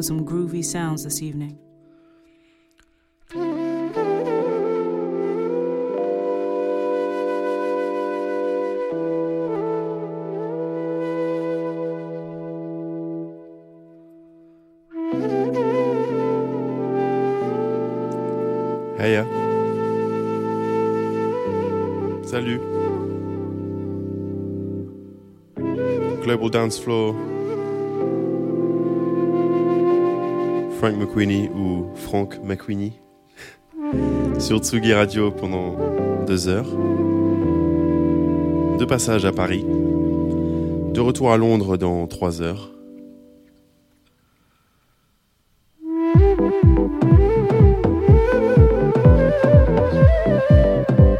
With some groovy sounds this evening. Hey. Salut. Global Dance Floor. Frank McQueenie ou Frank McQueenie. Sur Tsugi Radio pendant deux heures. De passage à Paris. De retour à Londres dans trois heures.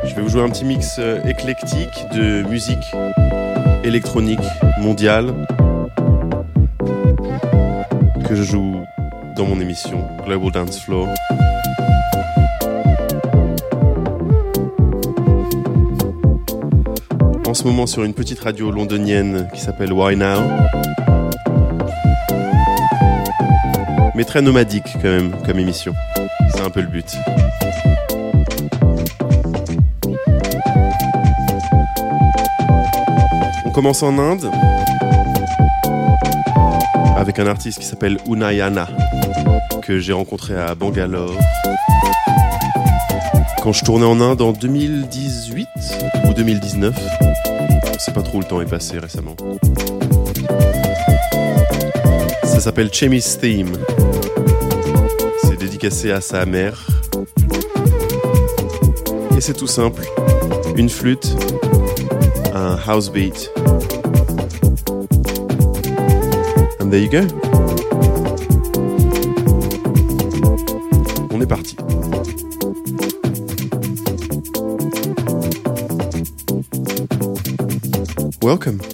Je vais vous jouer un petit mix euh, éclectique de musique électronique mondiale que je joue dans mon émission Global Dance Floor. En ce moment sur une petite radio londonienne qui s'appelle Why Now. Mais très nomadique quand même comme émission. C'est un peu le but. On commence en Inde avec un artiste qui s'appelle Unayana que j'ai rencontré à Bangalore quand je tournais en Inde en 2018 ou 2019. Je sais pas trop où le temps est passé récemment. Ça s'appelle Chemi's Theme. C'est dédicacé à sa mère. Et c'est tout simple. Une flûte, un house beat. And there you go. Welcome.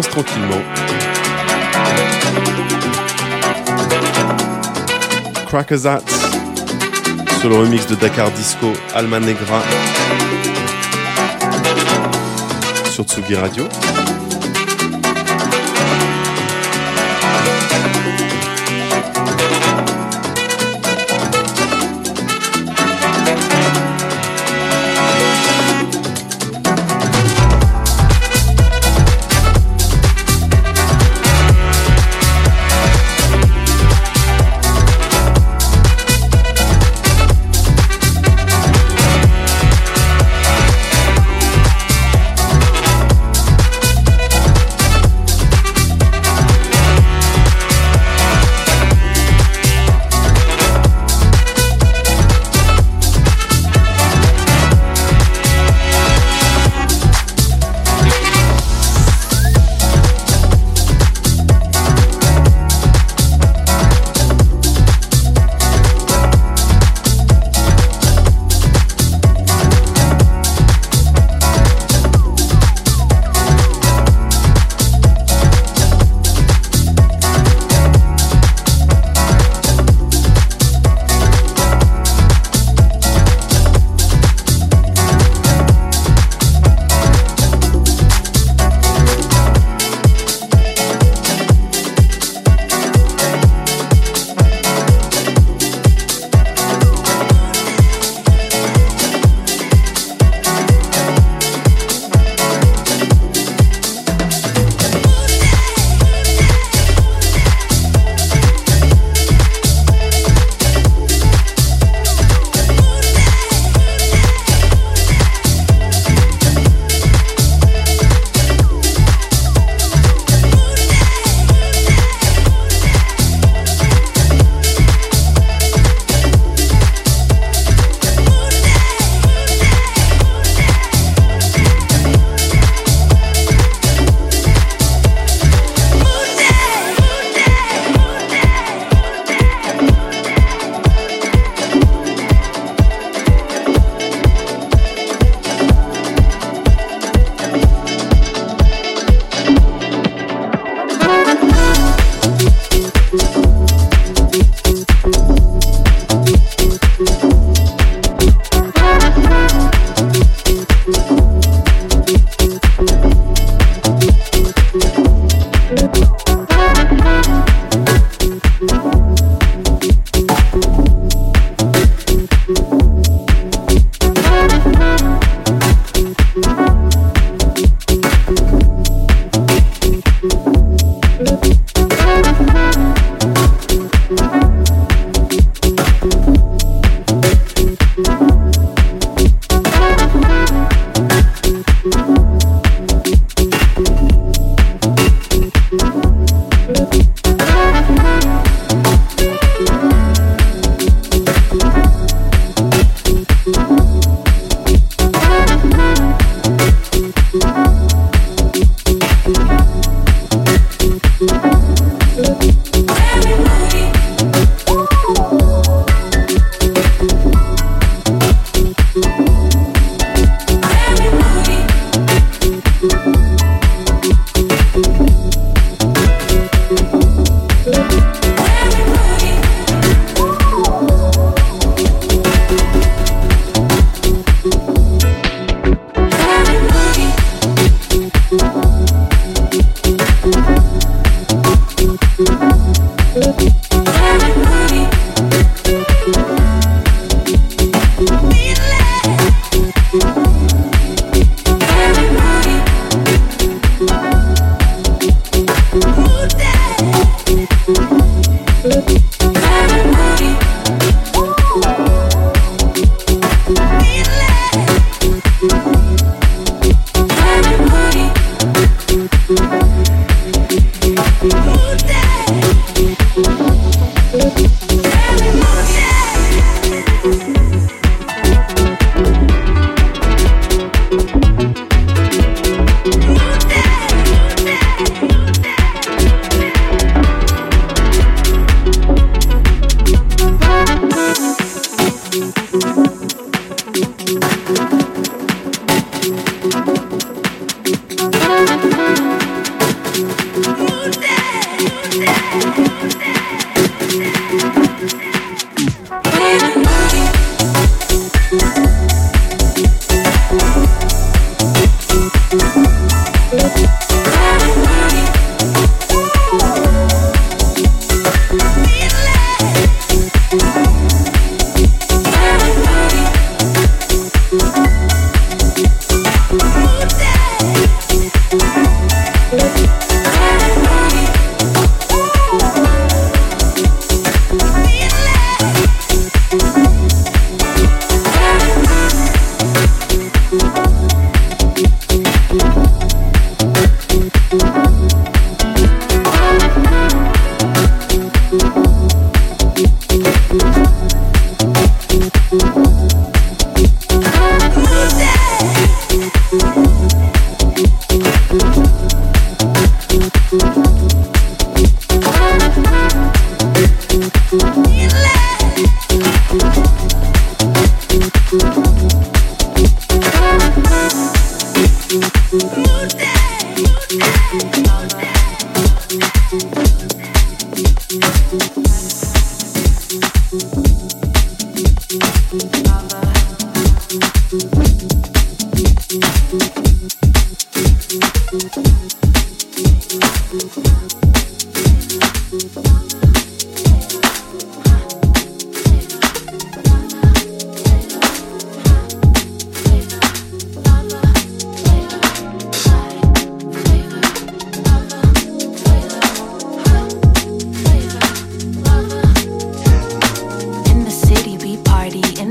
Commence tranquillement. Crackerzat sur le remix de Dakar Disco Alma Negra sur Tsugi Radio.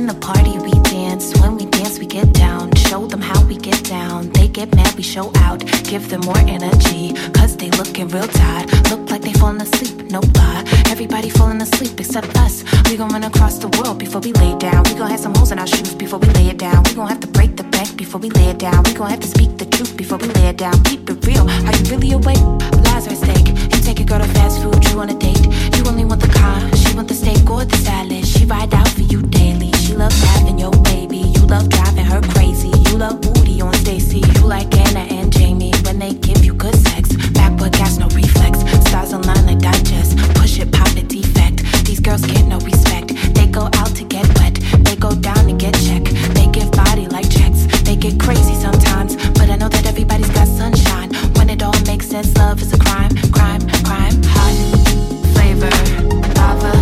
the party, we dance. When we dance, we get down. Show them how we get down. They get mad, we show out. Give them more energy, cause they looking real tired. Look like they falling asleep, no lie. Everybody falling asleep except us. We gon' run across the world before we lay down. We gon' have some holes in our shoes before we lay it down. We gon' have to break the bank before we lay it down. We gon' have to speak the truth before we lay it down. Keep it real. Are you really awake? Lies are at stake. You take a girl to fast food, you on a date. You only want the car, she want the steak or the. She ride out for you daily. She loves having your baby. You love driving her crazy. You love booty on Stacy. You like Anna and Jamie when they give you good sex. Backward gas, no reflex. Stars align like digest. Push it, pop it, defect. These girls get no respect. They go out to get wet. They go down to get checked. They give body like checks. They get crazy sometimes, but I know that everybody's got sunshine. When it all makes sense, love is a crime, crime, crime. river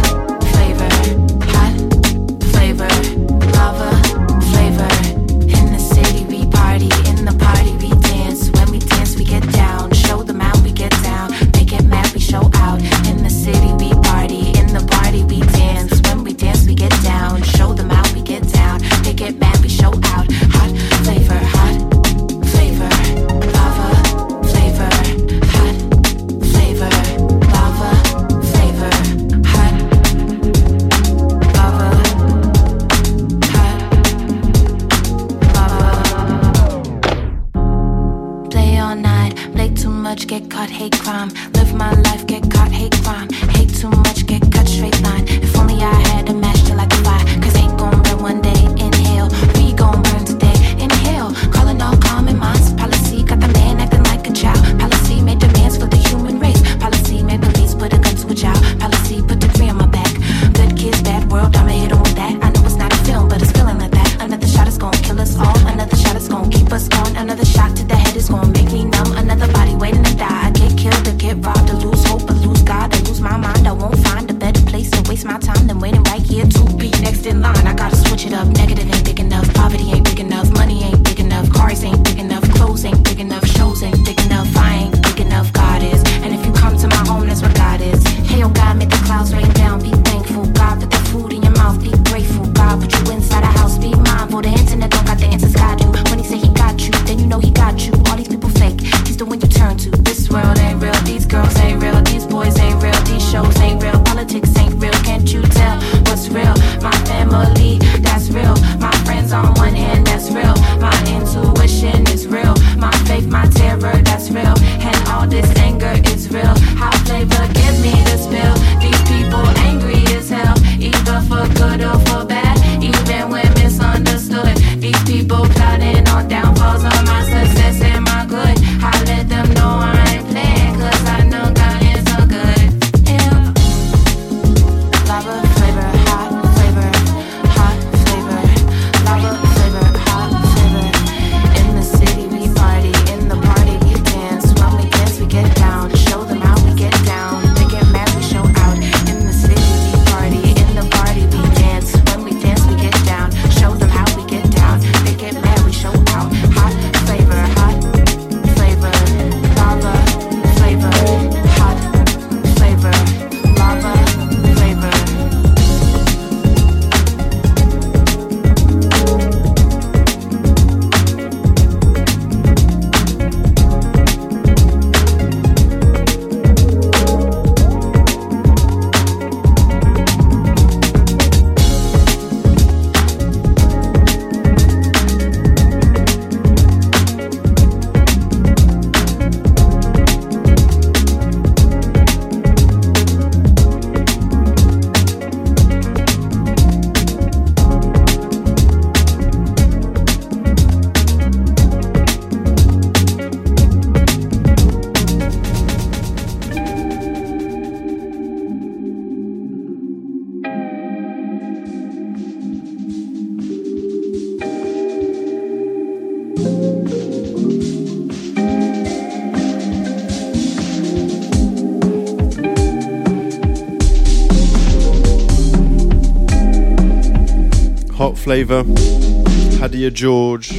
Hadia George.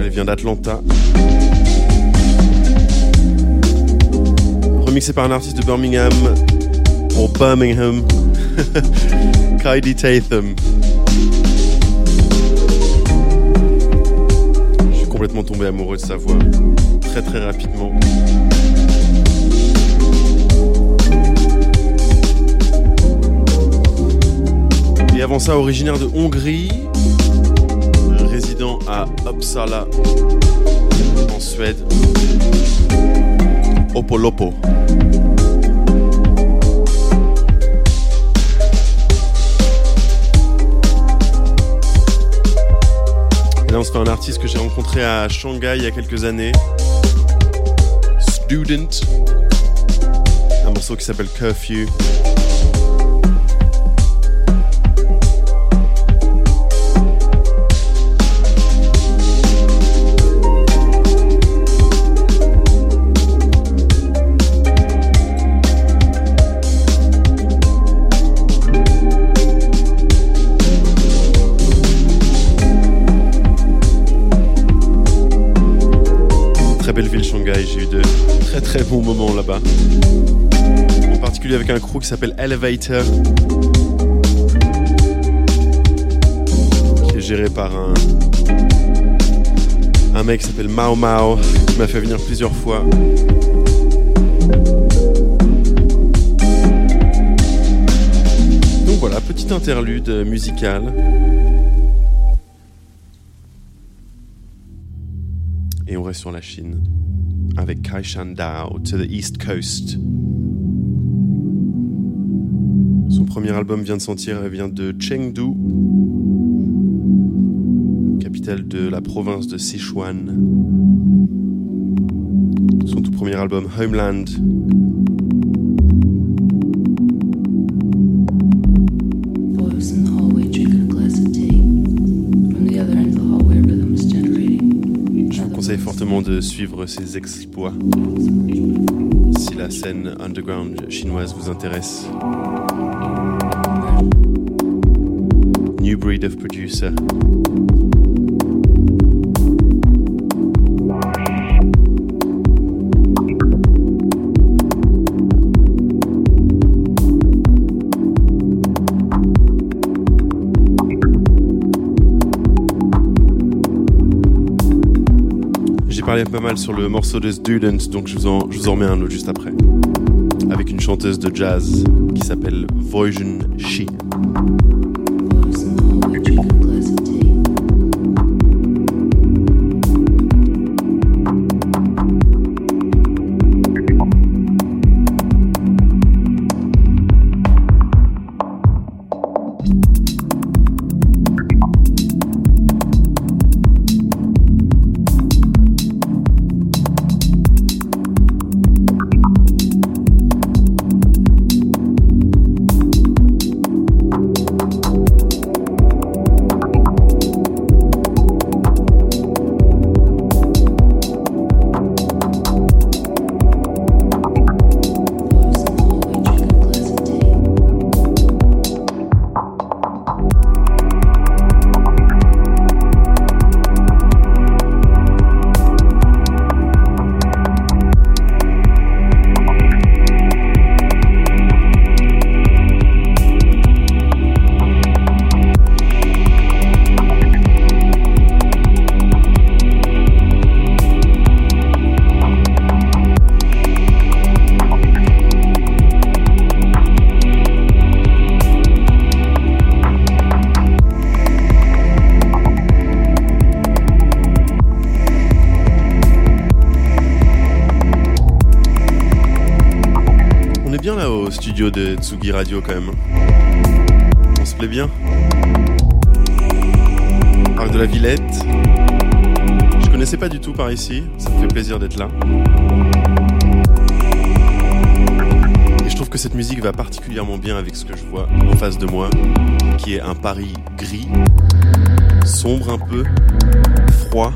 Elle vient d'Atlanta. Remixée par un artiste de Birmingham pour Birmingham, Kylie Tatham. Je suis complètement tombé amoureux de sa voix. Très très rapidement. Avant ça, originaire de Hongrie, résident à Uppsala, en Suède. Opolopo. Là, on se fait un artiste que j'ai rencontré à Shanghai il y a quelques années. Student. Un morceau qui s'appelle Curfew. Très bons moments là-bas. En particulier avec un crew qui s'appelle Elevator. Qui est géré par un, un mec qui s'appelle Mao Mao, qui m'a fait venir plusieurs fois. Donc voilà, petite interlude musicale. Et on reste sur la Chine avec Kai Shan Dao to the East Coast. Son premier album vient de sortir, vient de Chengdu, capitale de la province de Sichuan. Son tout premier album Homeland. De suivre ses exploits si la scène underground chinoise vous intéresse. New breed of producer. Parlé pas mal sur le morceau de Student, donc je vous en, je vous en remets un autre juste après. Avec une chanteuse de jazz qui s'appelle Voisin Shi. Ici. Ça me fait plaisir d'être là. Et je trouve que cette musique va particulièrement bien avec ce que je vois en face de moi, qui est un Paris gris, sombre un peu, froid.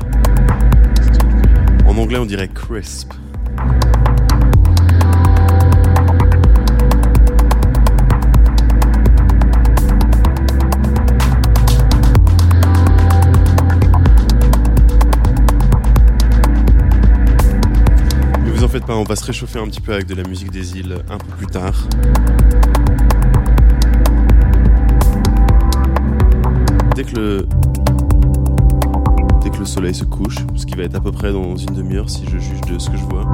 En anglais, on dirait crisp. On va se réchauffer un petit peu avec de la musique des îles un peu plus tard. Dès que le, dès que le soleil se couche, ce qui va être à peu près dans une demi-heure si je juge de ce que je vois.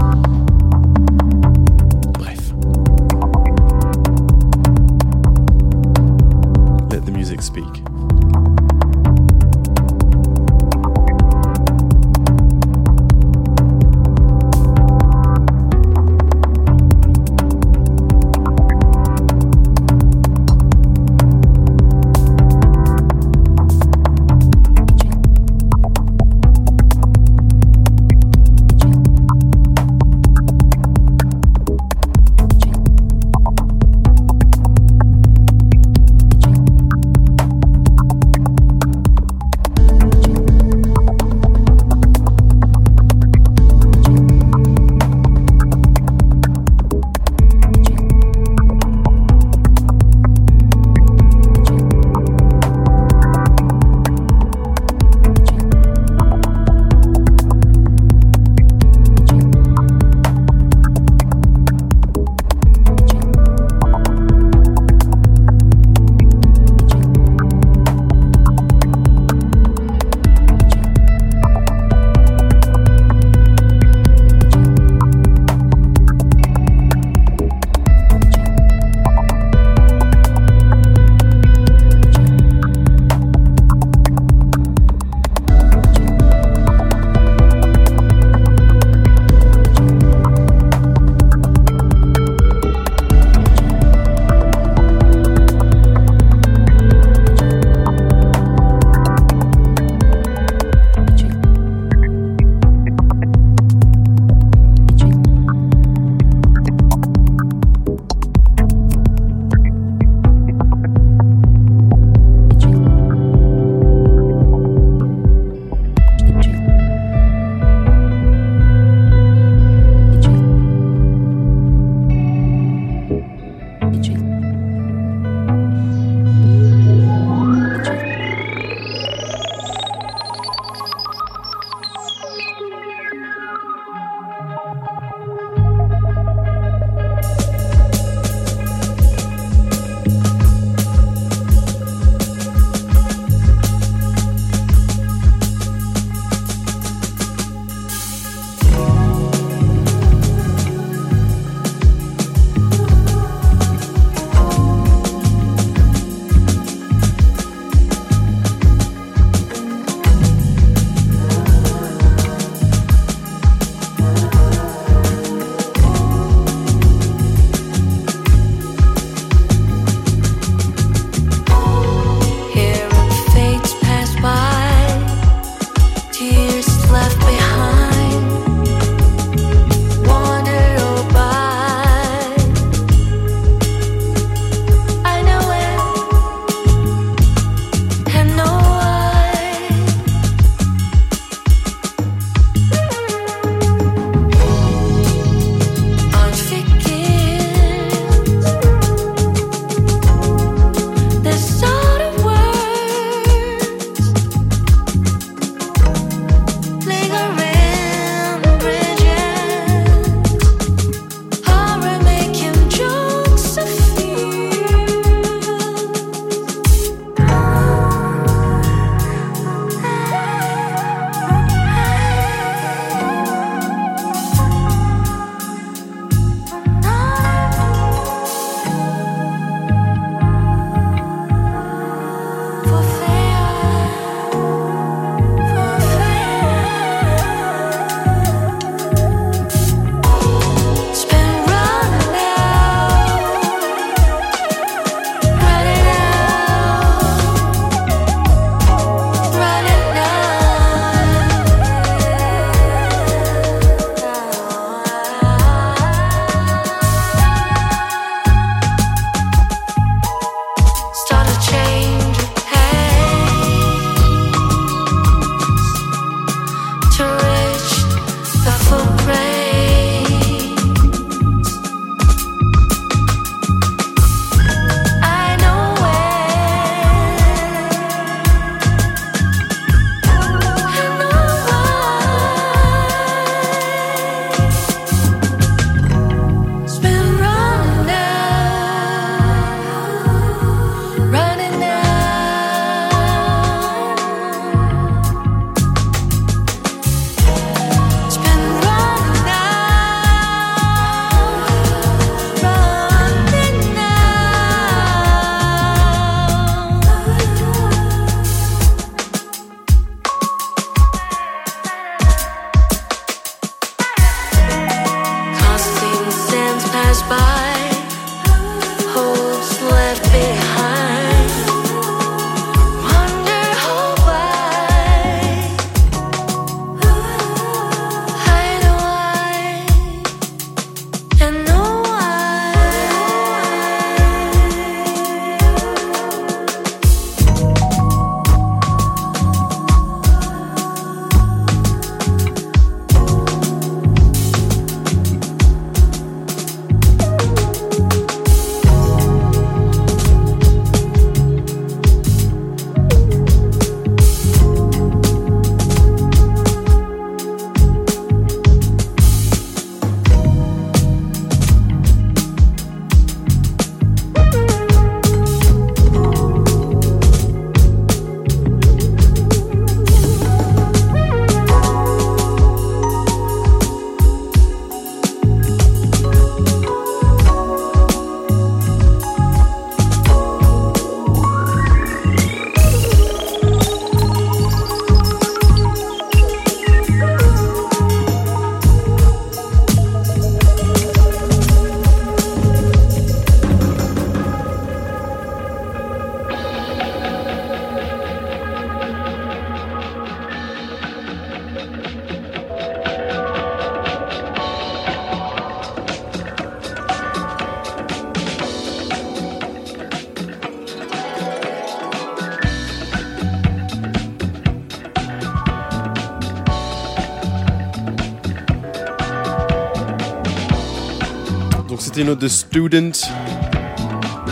Autre de Student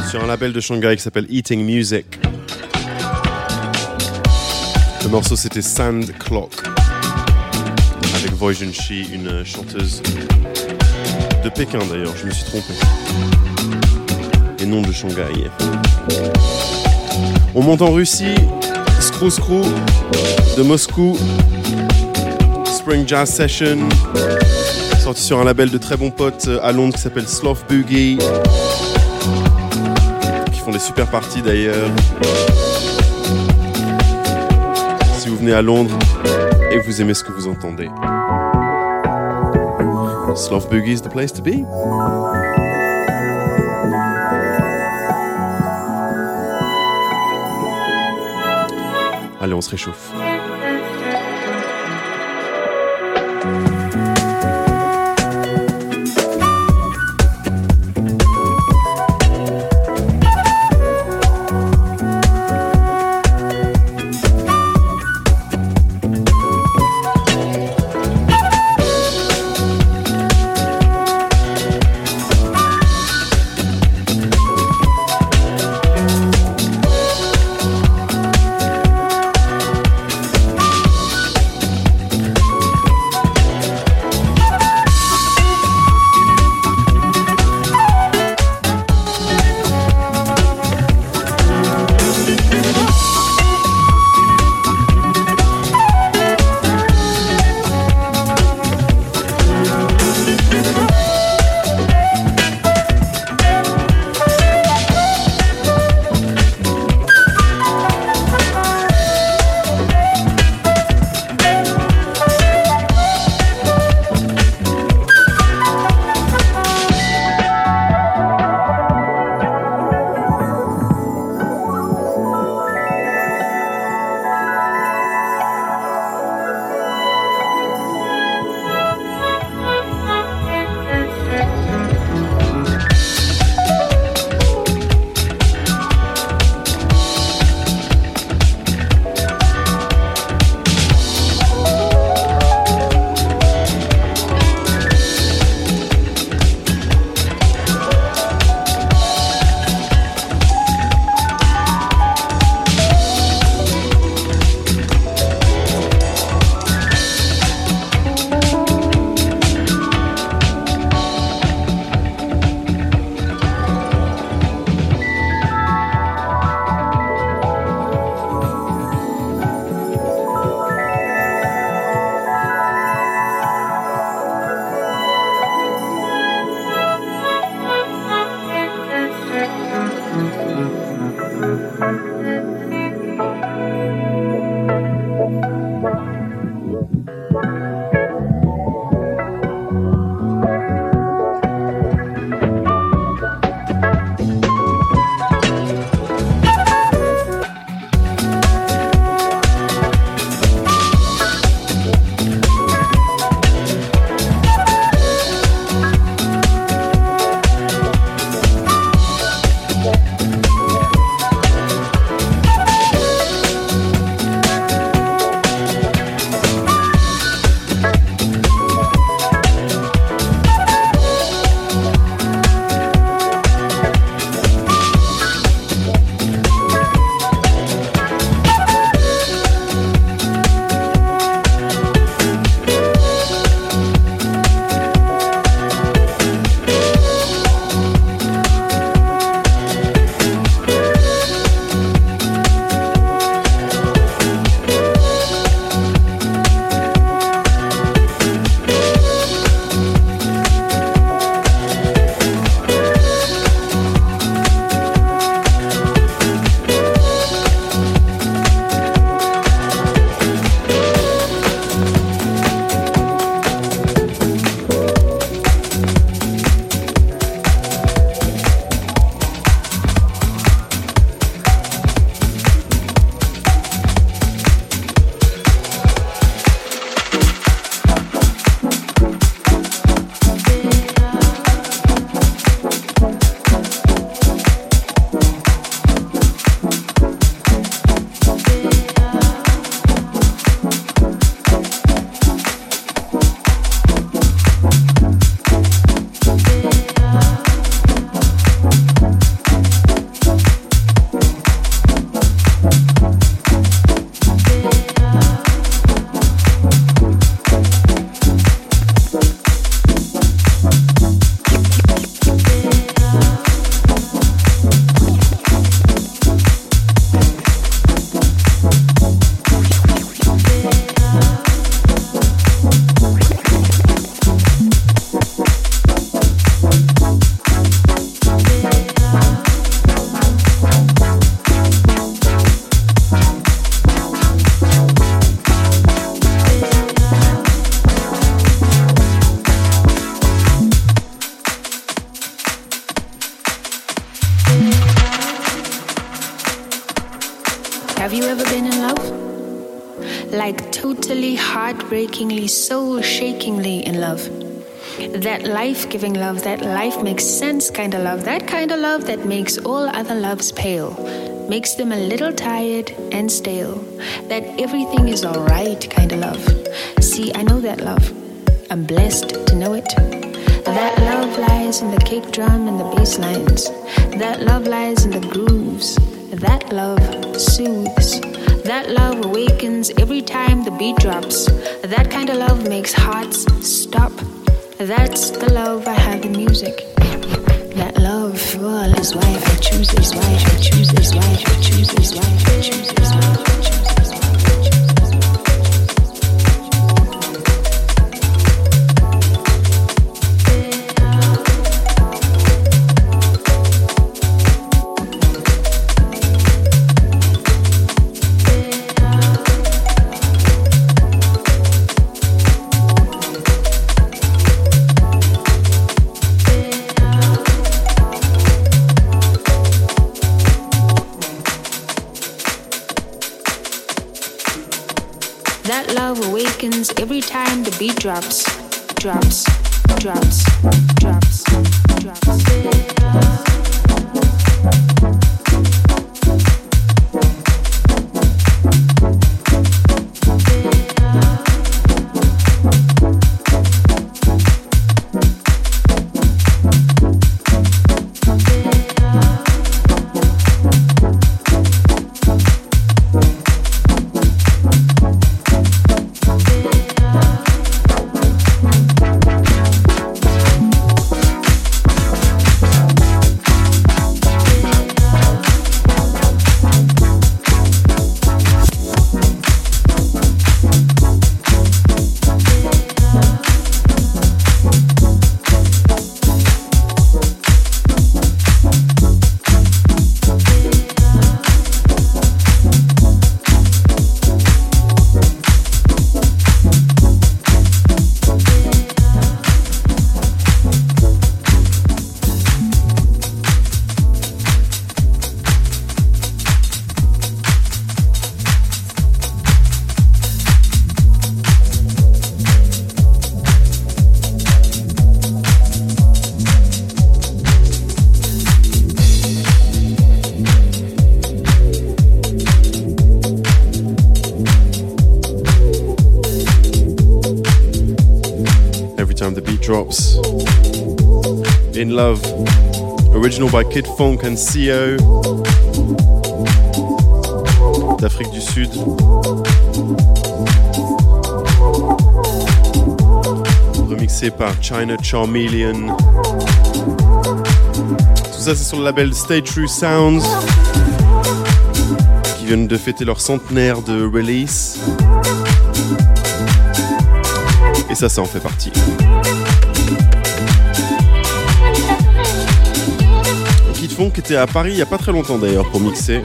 sur un label de Shanghai qui s'appelle Eating Music. Le morceau c'était Sand Clock avec Voy Junshi, une chanteuse de Pékin d'ailleurs, je me suis trompé. Et non de Shanghai. On monte en Russie, Screw Screw de Moscou, Spring Jazz Session, sorti sur un label de très bons potes euh, à Londres qui s'appelle Sloth Boogie, qui font des super parties d'ailleurs. Si vous venez à Londres et vous aimez ce que vous entendez. Sloth Boogie is the place to be. Allez, on se réchauffe. Heartbreakingly, soul shakingly in love. That life giving love, that life makes sense kind of love, that kind of love that makes all other loves pale, makes them a little tired and stale. That everything is alright kind of love. See, I know that love. I'm blessed to know it. That love lies in the kick drum and the bass lines. That love lies in the grooves. That love soothes. That love awakens every time the beat drops. That kind of love makes hearts stop. That's the love I have in music. That love, well, is why I choose this, why I choose this, why I choose this, why I choose this, why I choose every time the beat drops, drops, drops, drops. Funk and CO d'Afrique du Sud. Remixé par China Charmeleon. Tout ça, c'est sur le label Stay True Sounds qui viennent de fêter leur centenaire de release. Et ça, ça en fait partie. Funk était à Paris il n'y a pas très longtemps d'ailleurs pour mixer.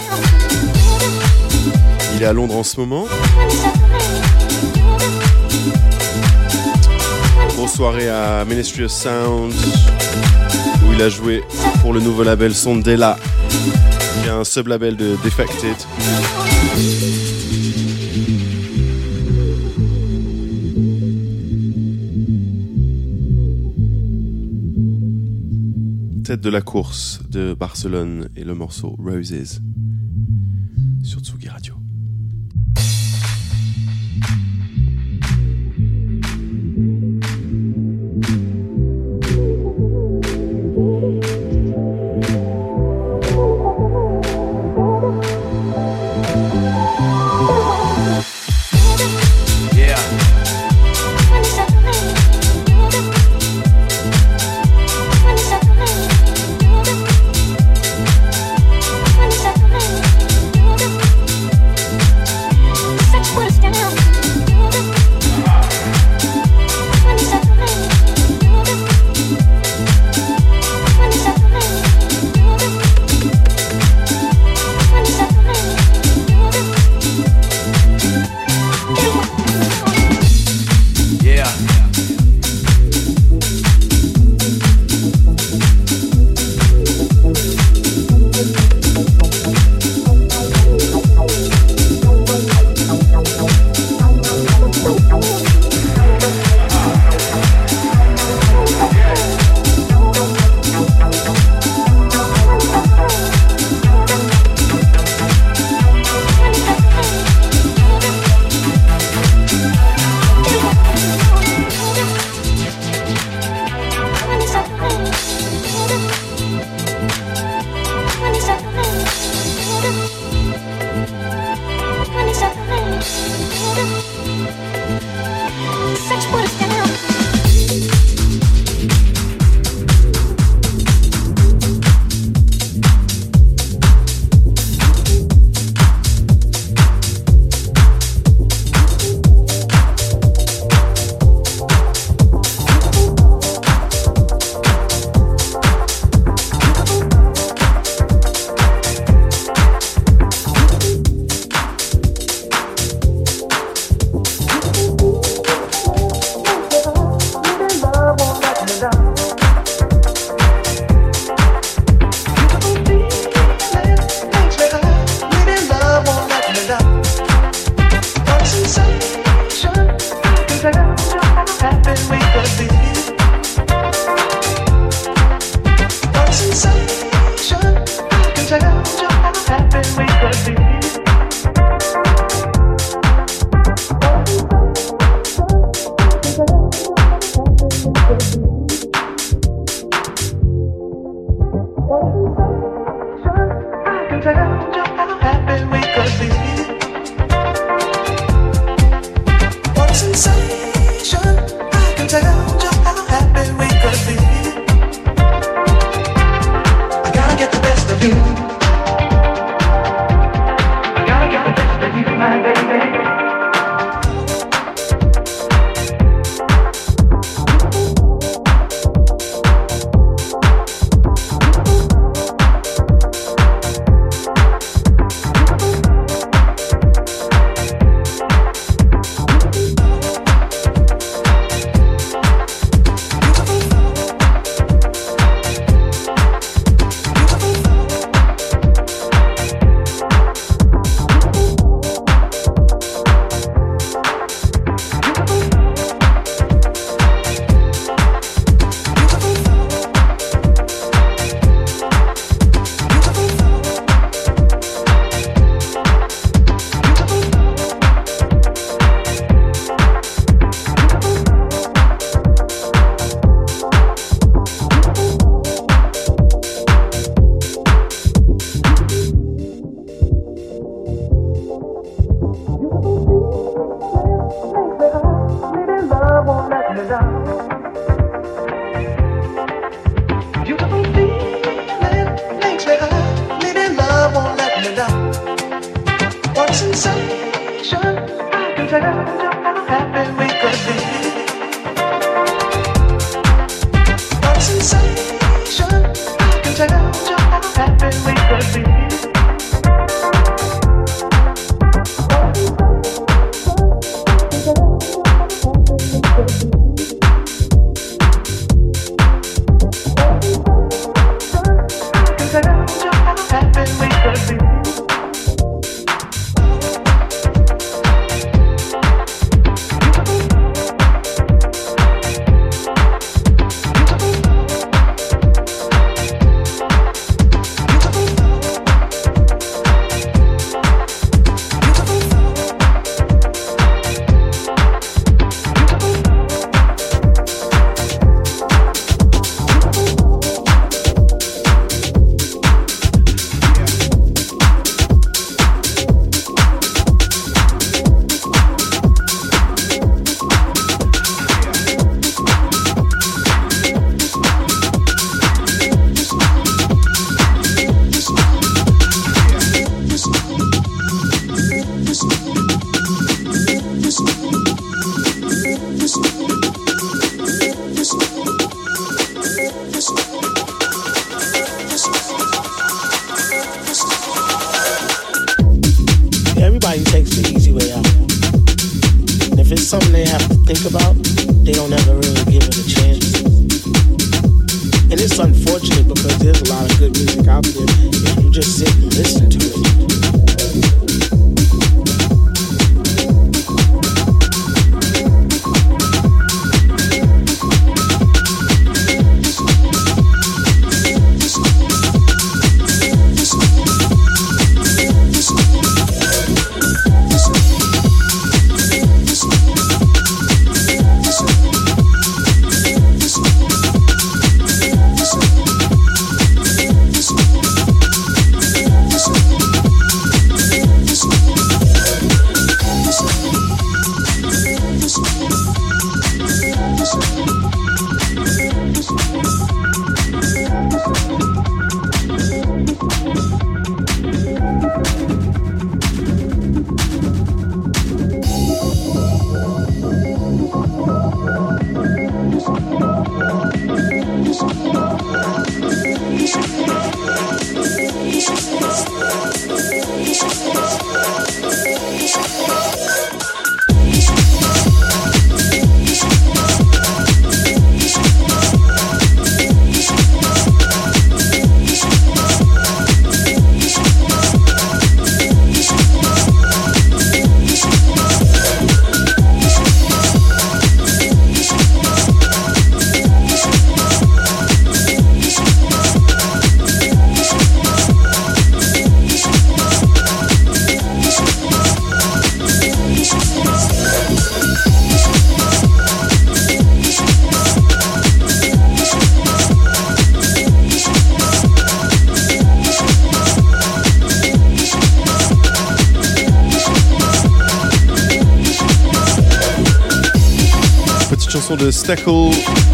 Il est à Londres en ce moment. Grosse soirée à Ministry of Sound où il a joué pour le nouveau label Sondela qui est un sub-label de Defected. Tête de la course de Barcelone et le morceau Roses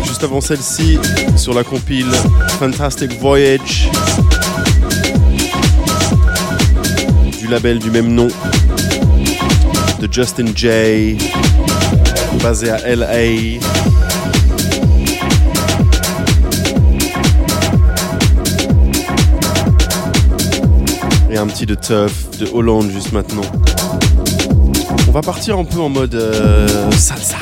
Juste avant celle-ci, sur la compile Fantastic Voyage du label du même nom de Justin Jay, basé à LA. Et un petit de Tuff de Hollande juste maintenant. On va partir un peu en mode euh, salsa.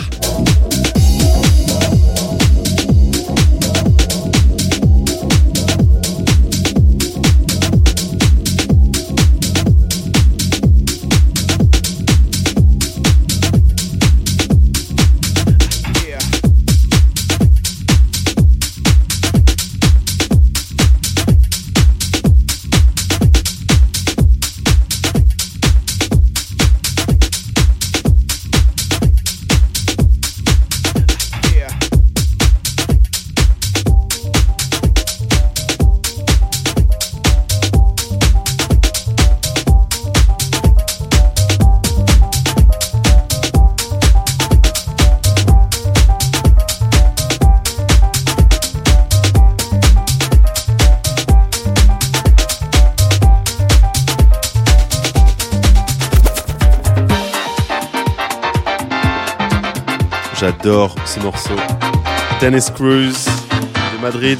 ce morceau. De Madrid.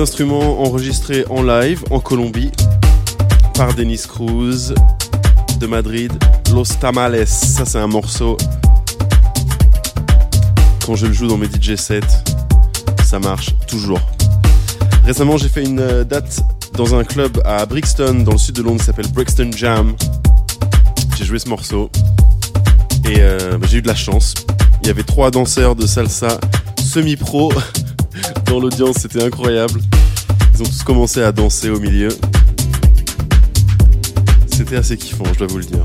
instruments enregistrés en live en Colombie par Denis Cruz de Madrid, Los Tamales. Ça, c'est un morceau. Quand je le joue dans mes DJ sets, ça marche toujours. Récemment, j'ai fait une euh, date dans un club à Brixton, dans le sud de Londres, qui s'appelle Brixton Jam. J'ai joué ce morceau et euh, bah, j'ai eu de la chance. Il y avait trois danseurs de salsa semi-pro dans l'audience, c'était incroyable. Ils ont tous commencé à danser au milieu. C'était assez kiffant, je dois vous le dire.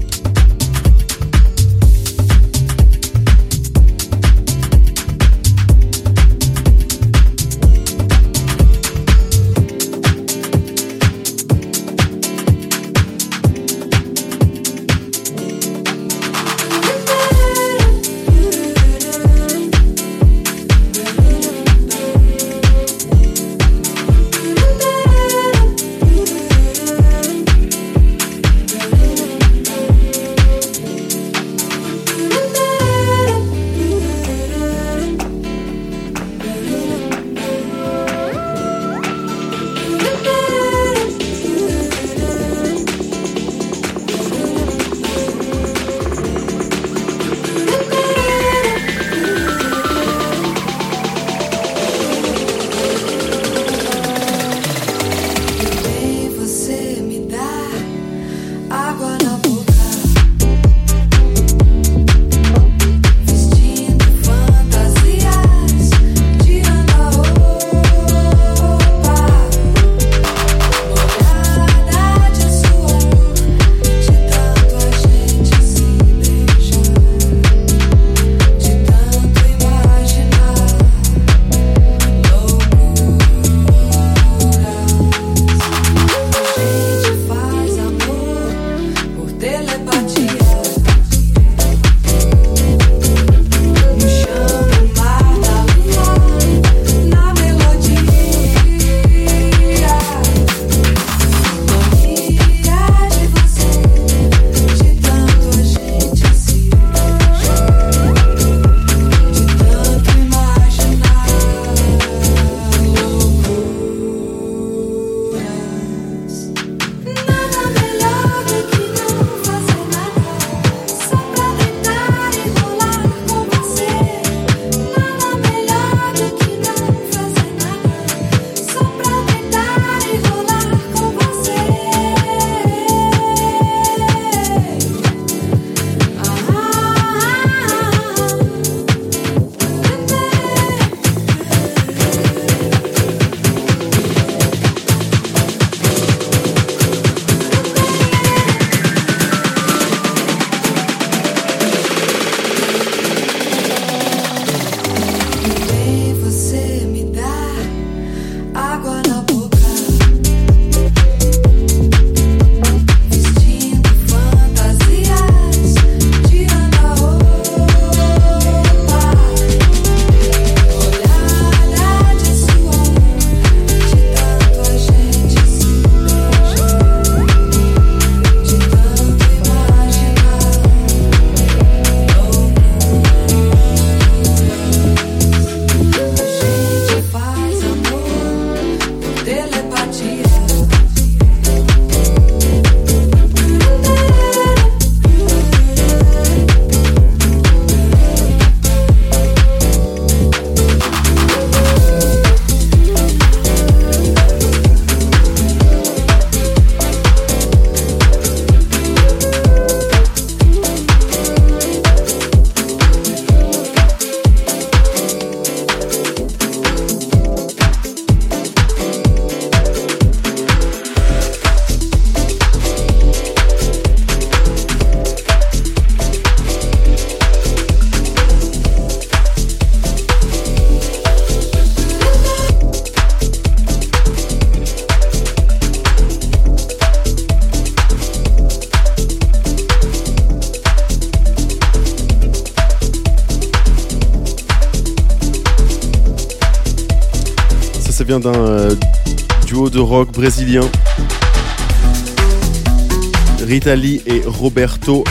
Roberto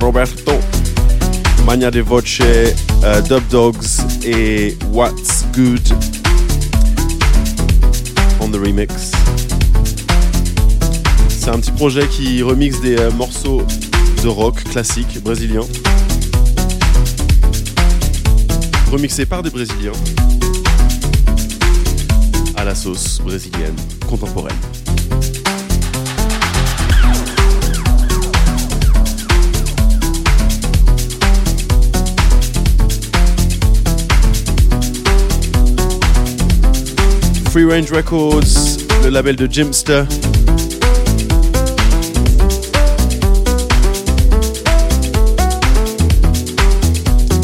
Roberto Mania de Voce, euh, Dub Dogs et What's Good on the remix. C'est un petit projet qui remixe des euh, morceaux de rock classique brésilien. Remixé par des Brésiliens à la sauce brésilienne contemporaine. Free Range Records, le label de Jimster.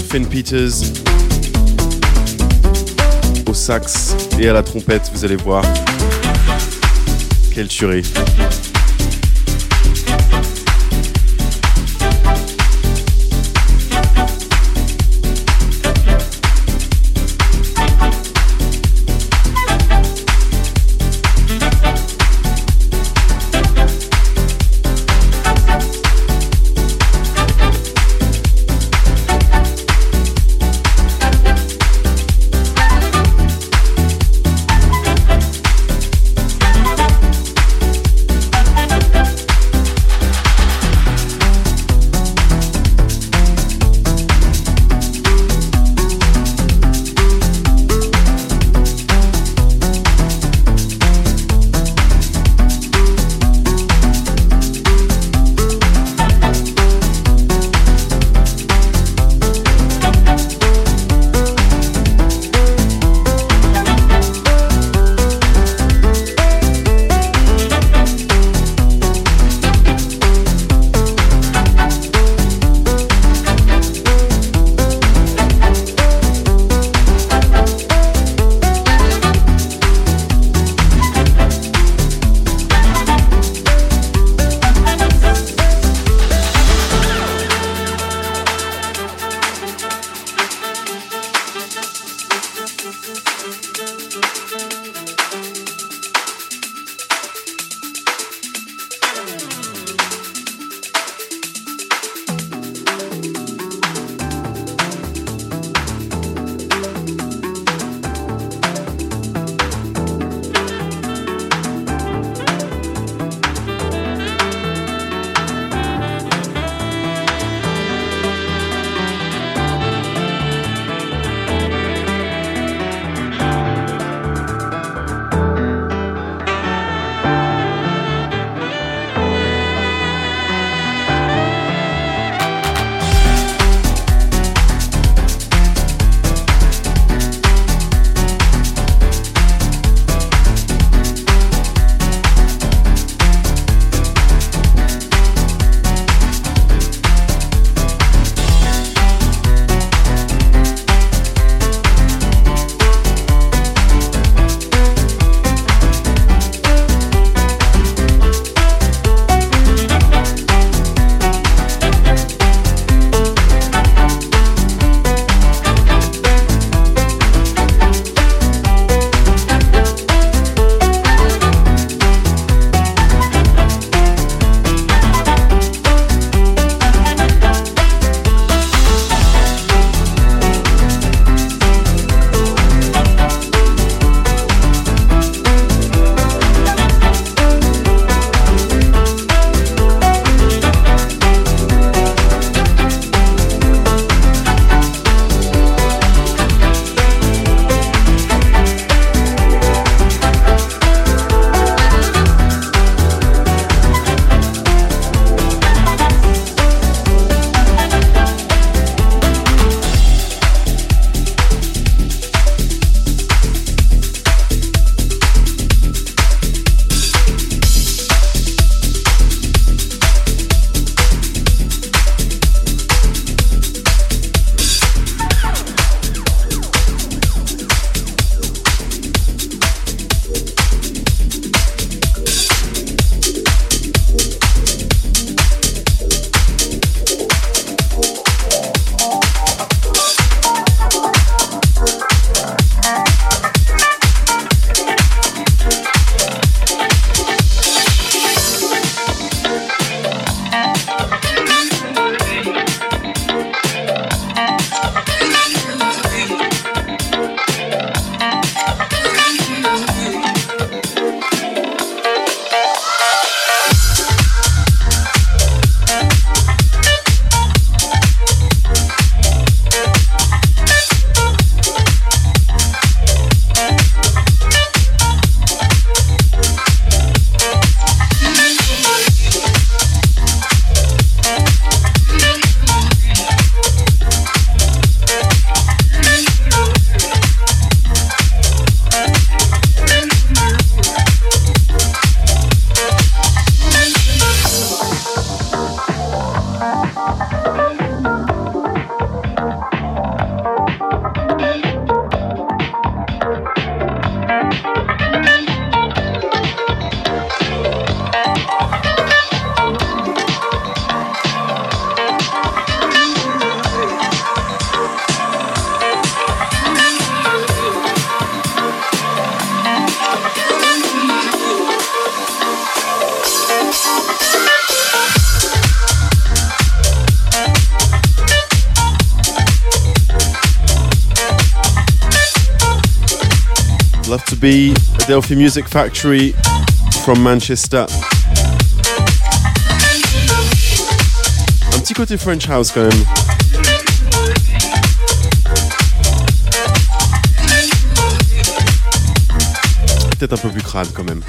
Finn Peters au sax et à la trompette, vous allez voir. Quelle tuerie. Be Adelphi Music Factory from Manchester. Un petit côté French House quand même. Peut-être un peu plus crade quand même.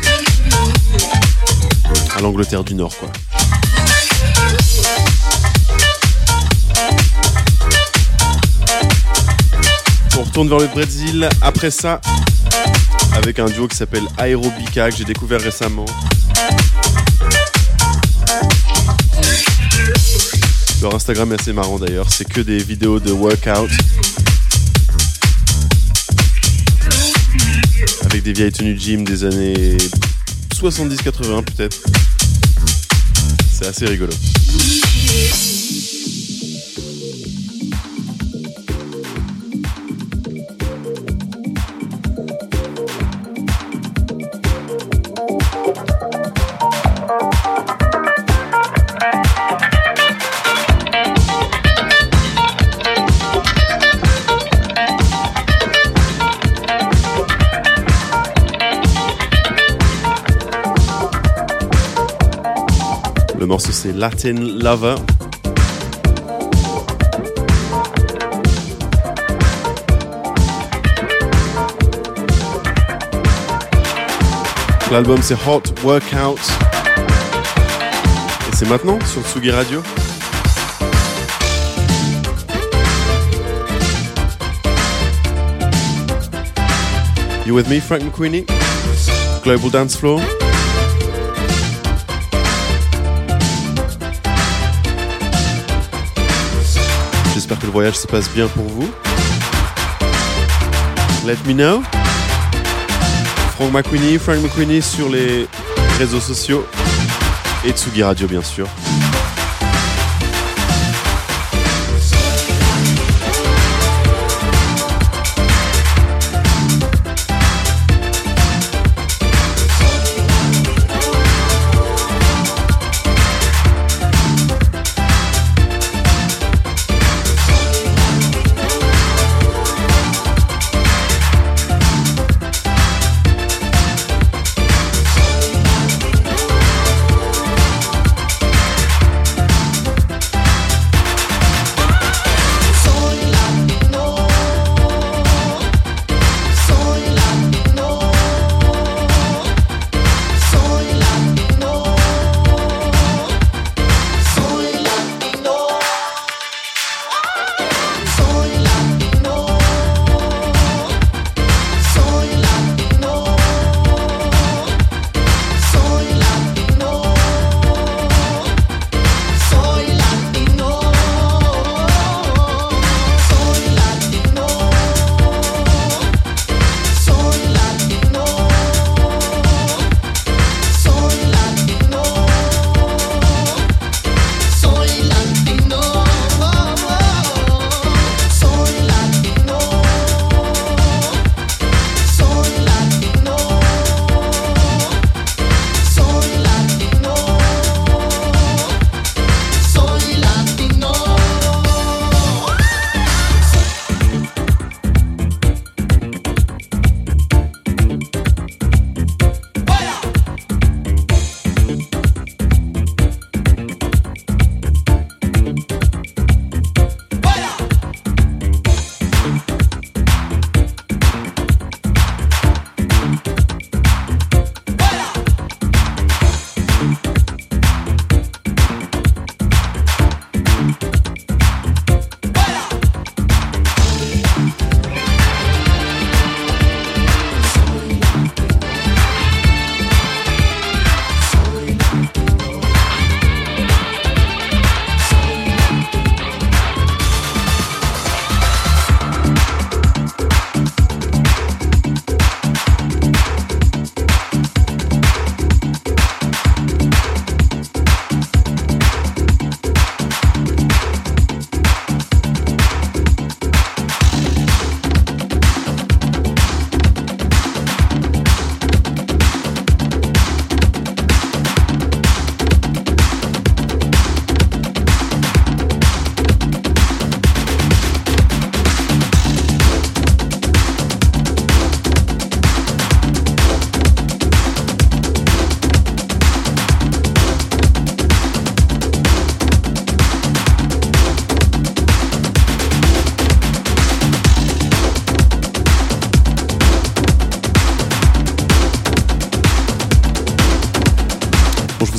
À l'Angleterre du Nord quoi. On retourne vers le Brésil après ça avec un duo qui s'appelle Aerobica que j'ai découvert récemment. Leur Instagram est assez marrant d'ailleurs, c'est que des vidéos de workout avec des vieilles tenues gym des années 70-80 peut-être. C'est assez rigolo. Latin Lover. L'album c'est Hot Workout. Et c'est maintenant sur Tsugi Radio. You with me, Frank McQueenie? Global Dance Floor. J'espère que le voyage se passe bien pour vous. Let me know. Frank McQueenie, Frank McQueenie sur les réseaux sociaux et Tsugi Radio bien sûr.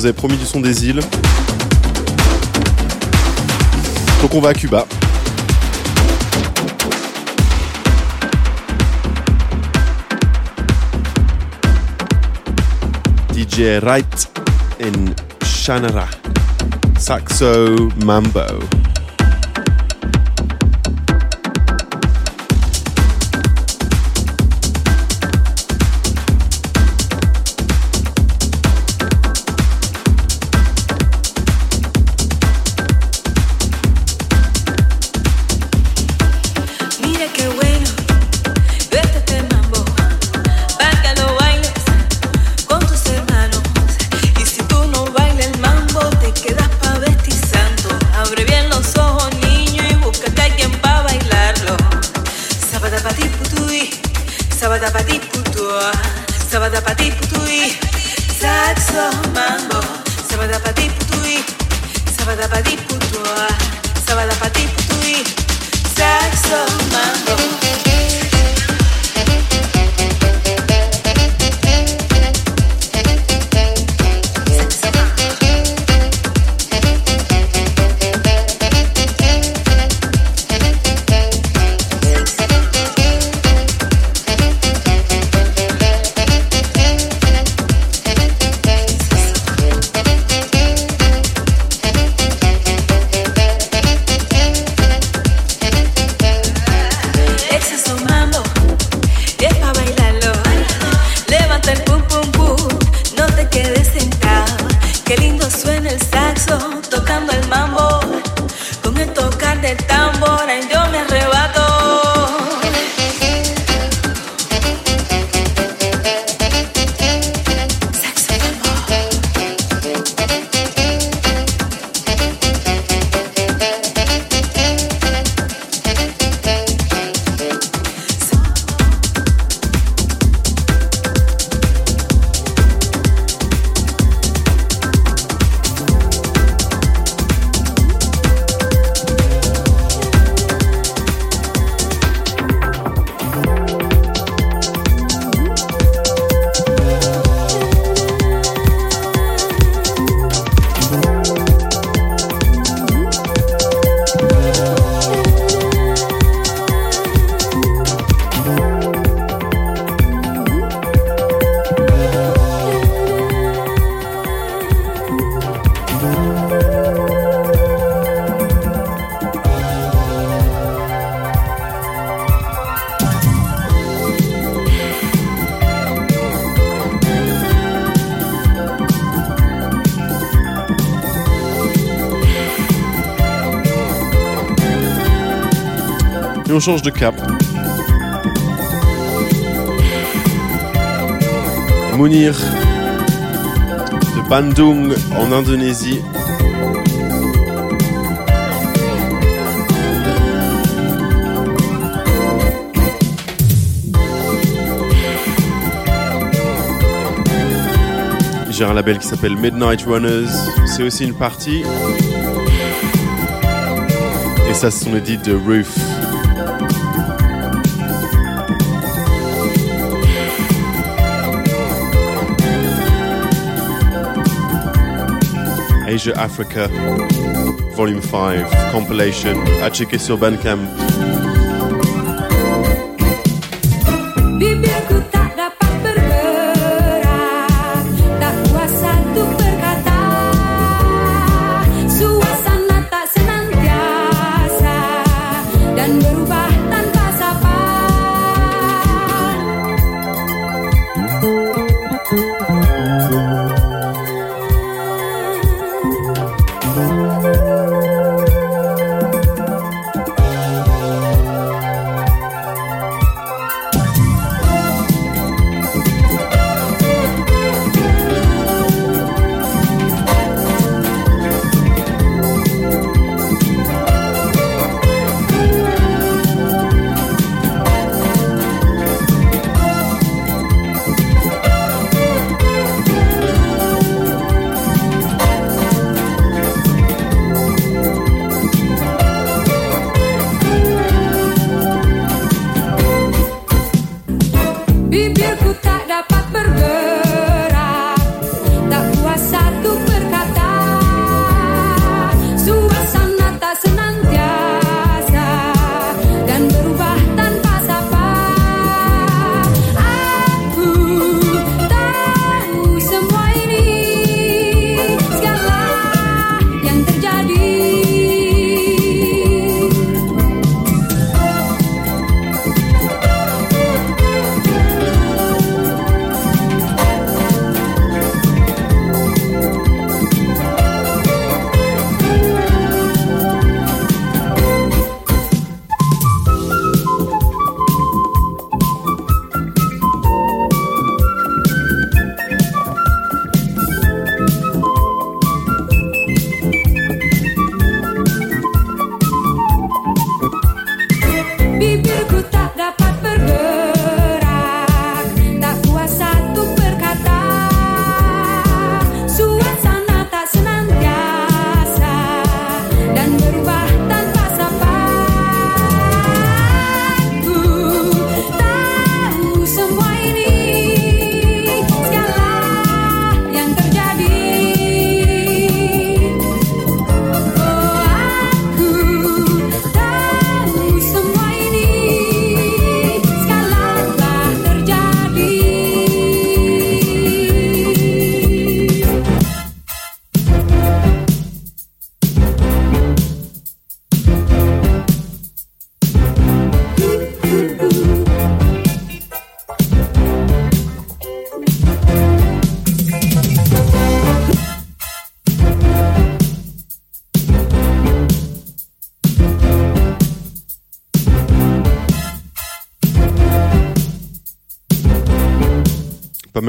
vous avez promis du son des îles. Donc on va à Cuba. DJ Wright in Shanara. Saxo Mambo. change de cap. Mounir de Bandung en Indonésie. J'ai un label qui s'appelle Midnight Runners. C'est aussi une partie. Et ça, c'est son édit de Roof. Asia Africa Volume 5 compilation. À checker sur Bandcamp.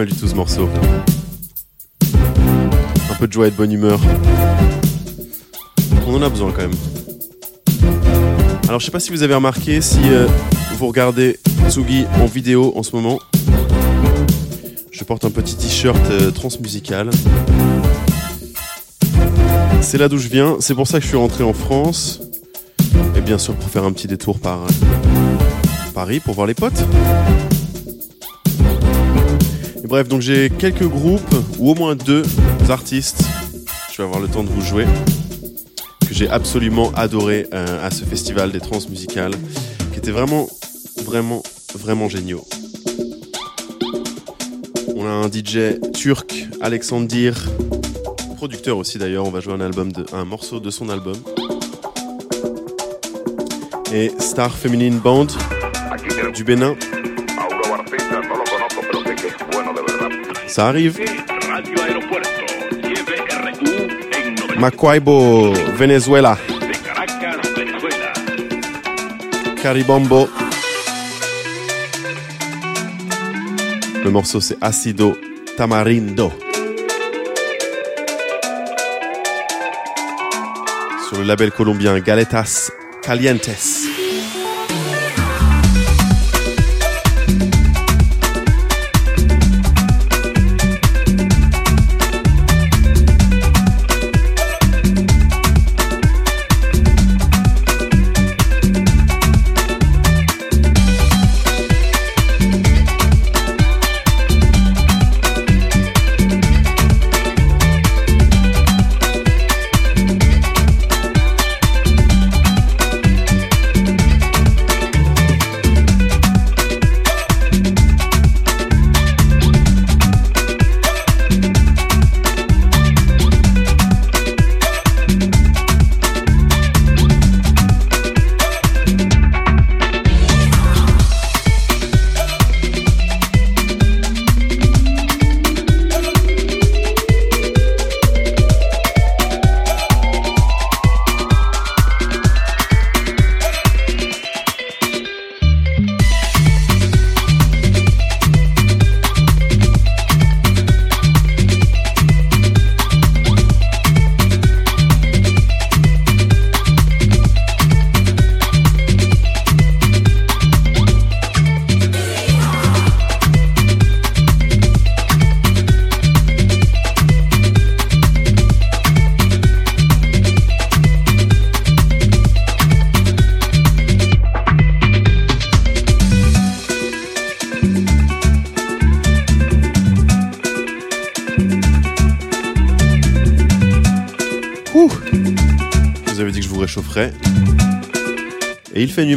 Du tout ce morceau. Un peu de joie et de bonne humeur. On en a besoin quand même. Alors je sais pas si vous avez remarqué, si euh, vous regardez Tsugi en vidéo en ce moment, je porte un petit t-shirt euh, transmusical. C'est là d'où je viens, c'est pour ça que je suis rentré en France. Et bien sûr pour faire un petit détour par euh, Paris pour voir les potes. Bref, donc j'ai quelques groupes, ou au moins deux artistes, je vais avoir le temps de vous jouer, que j'ai absolument adoré euh, à ce festival des trans musicales, qui était vraiment, vraiment, vraiment géniaux. On a un DJ turc, Alexandir, producteur aussi d'ailleurs, on va jouer un, album un morceau de son album. Et Star Feminine Band du Bénin. Ça arrive. Macuaibo, Venezuela. Caribombo. Le morceau c'est Acido Tamarindo. Sur le label colombien Galetas Calientes.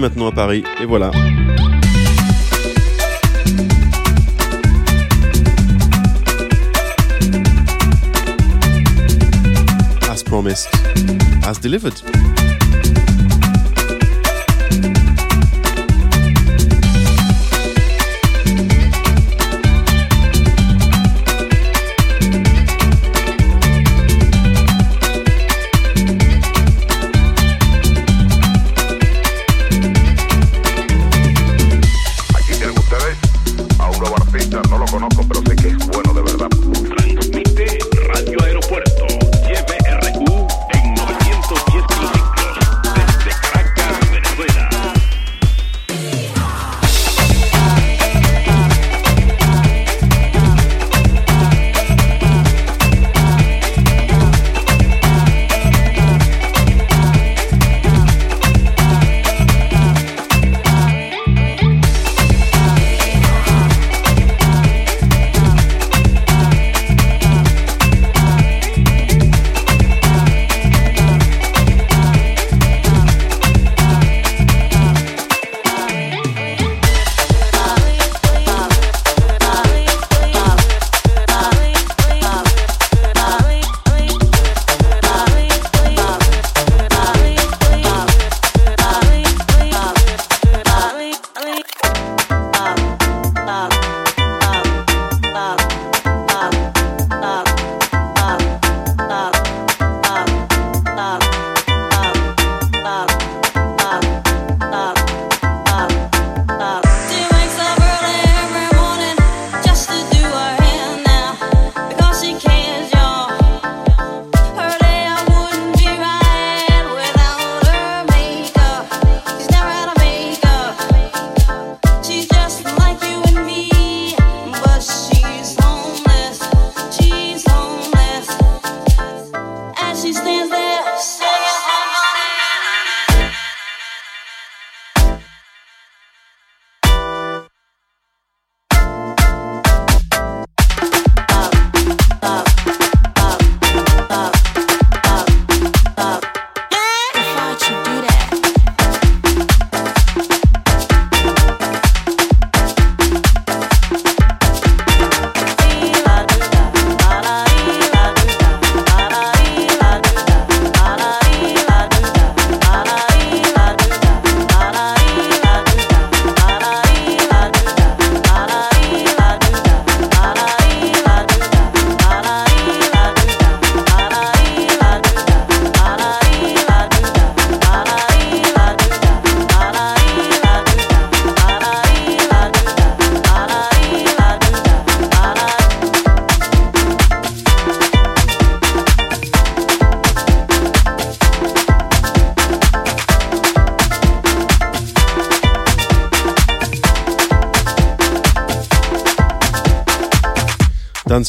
Maintenant à Paris, et voilà. As promised, as delivered.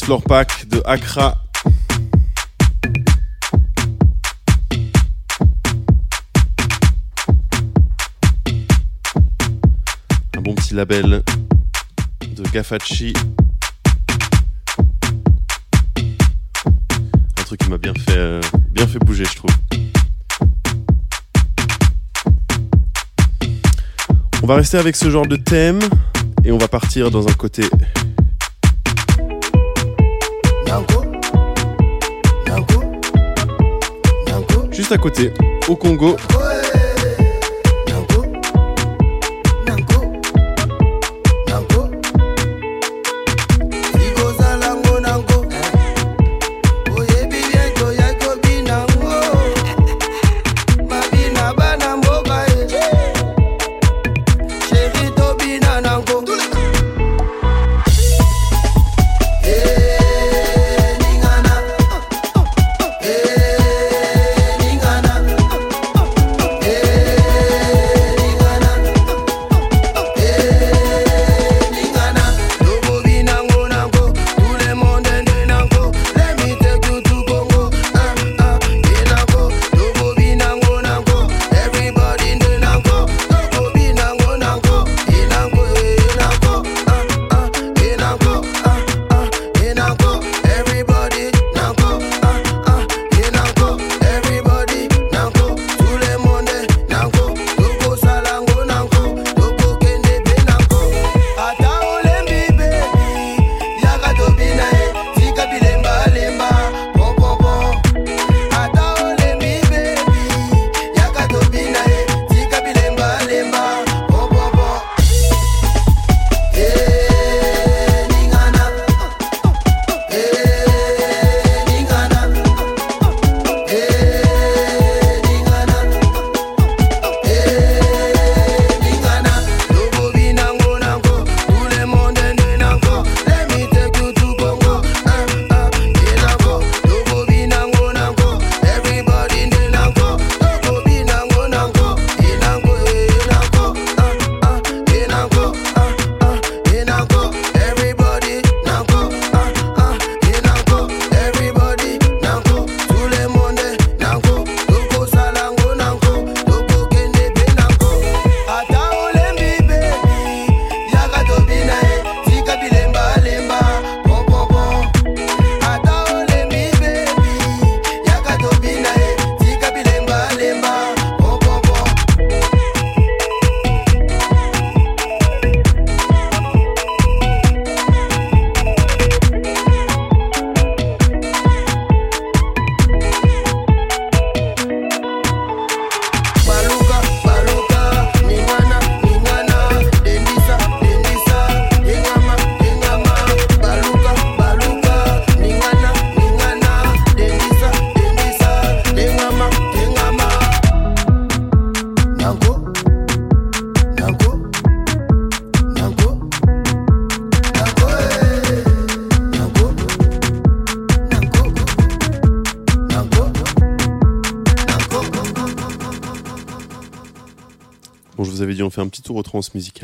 Floor Pack de Accra. Un bon petit label de Gafachi. Un truc qui m'a bien fait, euh, bien fait bouger, je trouve. On va rester avec ce genre de thème et on va partir dans un côté à côté, au Congo. Fait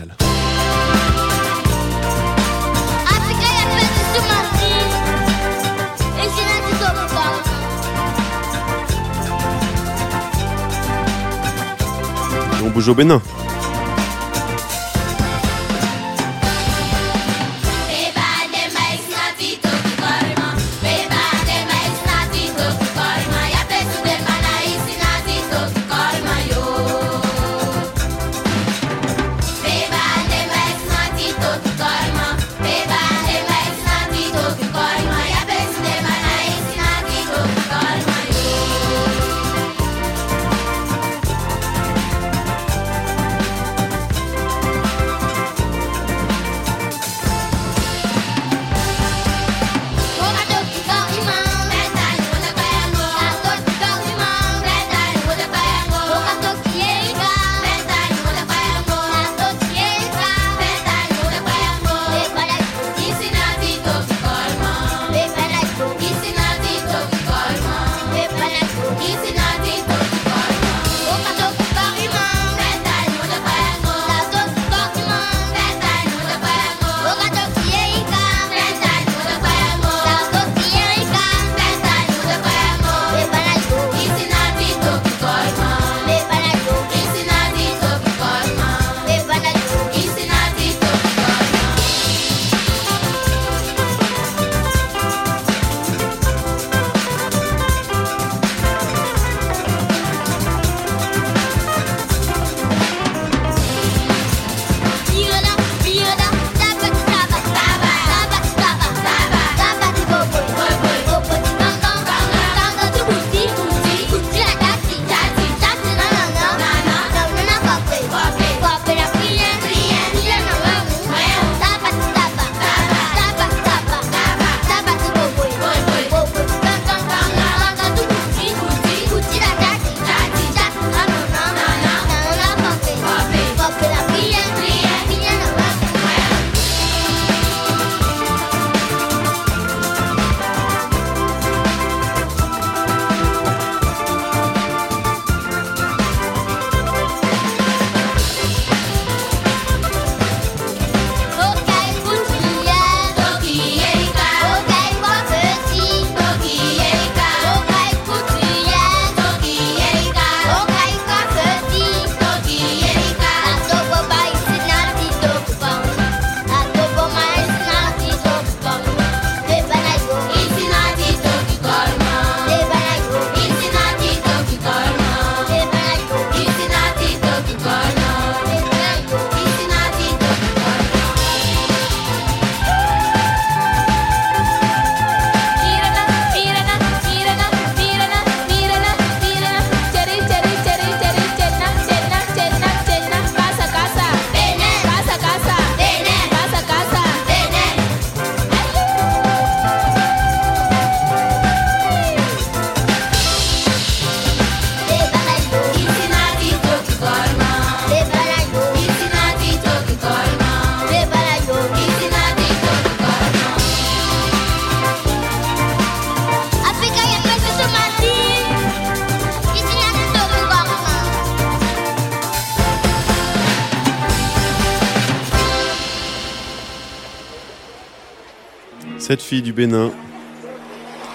Cette fille du Bénin,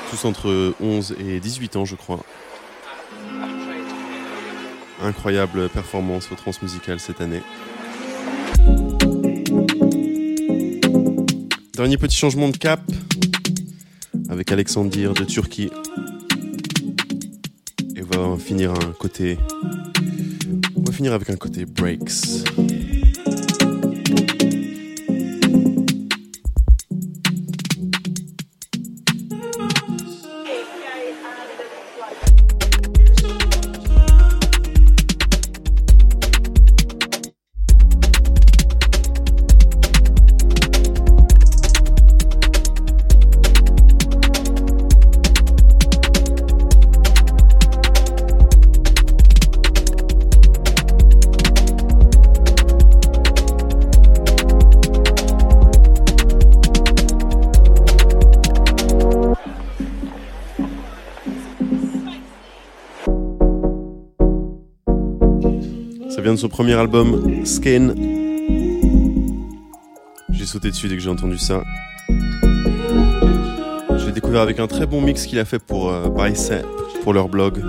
tous entre 11 et 18 ans, je crois. Incroyable performance au transmusical cette année. Dernier petit changement de cap avec Alexandre de Turquie. Et on va finir un côté. On va finir avec un côté breaks. Premier album, Skin. J'ai sauté dessus dès que j'ai entendu ça. Je l'ai découvert avec un très bon mix qu'il a fait pour euh, Bicep, pour leur blog.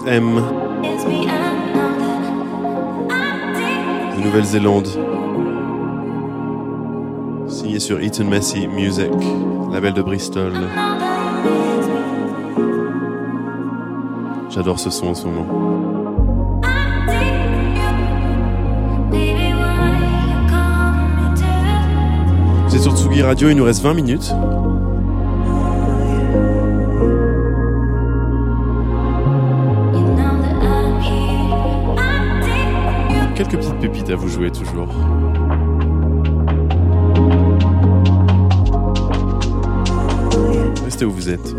2XM de Nouvelle-Zélande. Signé sur Eaton Massey Music, label de Bristol. J'adore ce son en ce moment. Vous êtes sur Tsugi Radio, il nous reste 20 minutes. Quelques petites pépites à vous jouer toujours. Restez où vous êtes.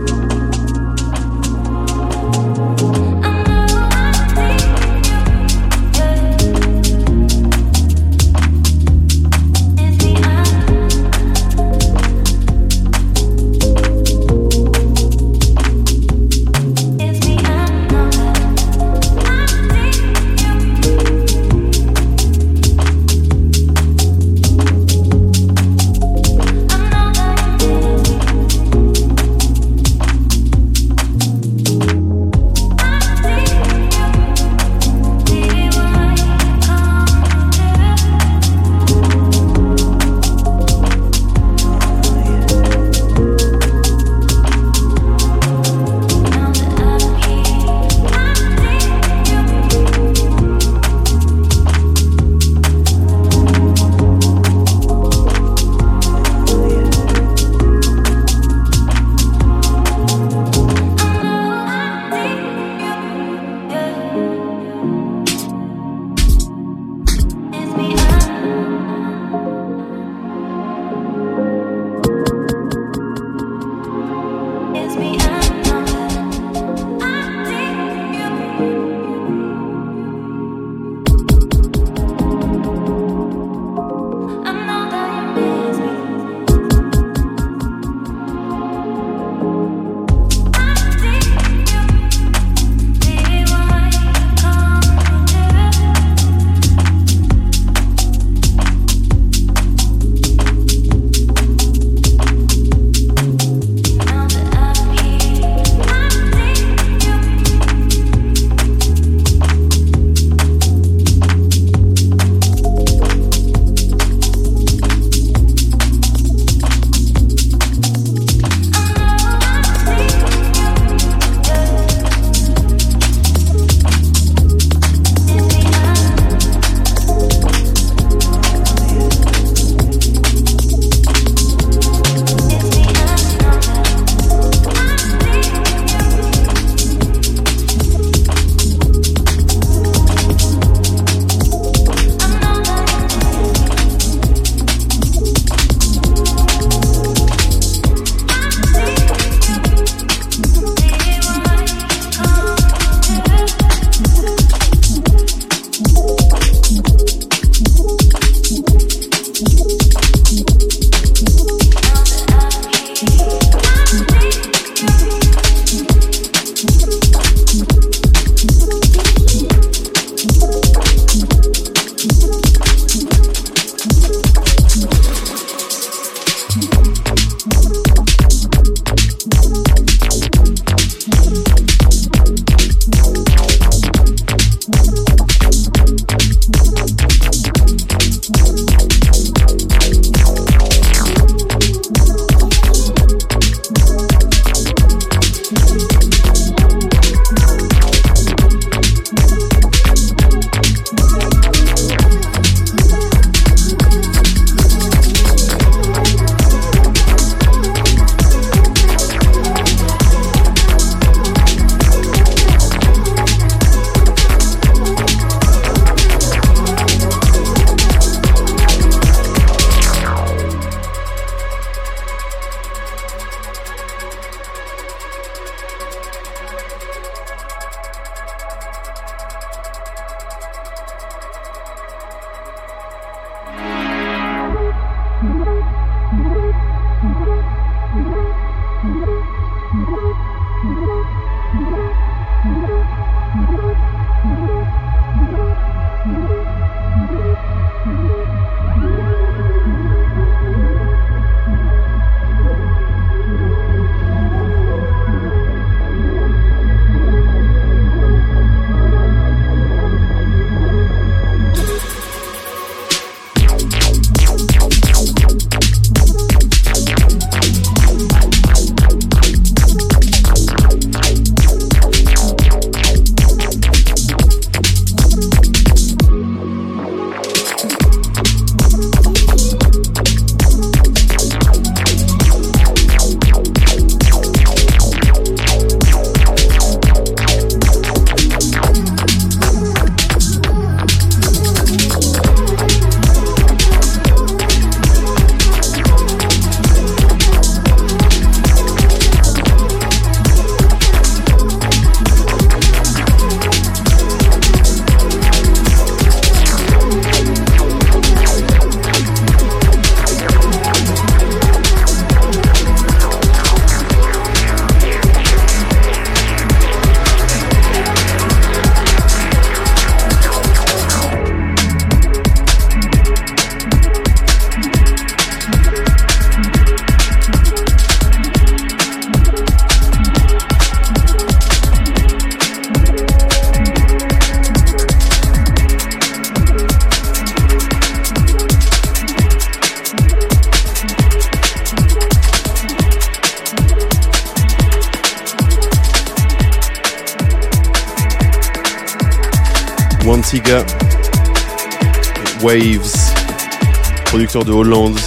De Hollande.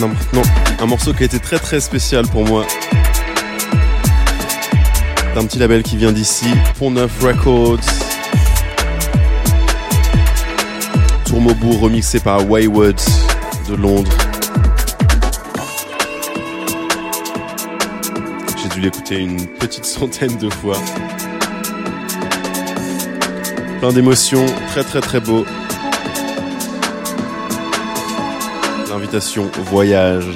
Non, non, un morceau qui a été très très spécial pour moi. D'un petit label qui vient d'ici, Pont Neuf Records. Tourmobourg remixé par Wayward de Londres. Dû l'écouter une petite centaine de fois. Plein d'émotions, très très très beau. L'invitation au voyage.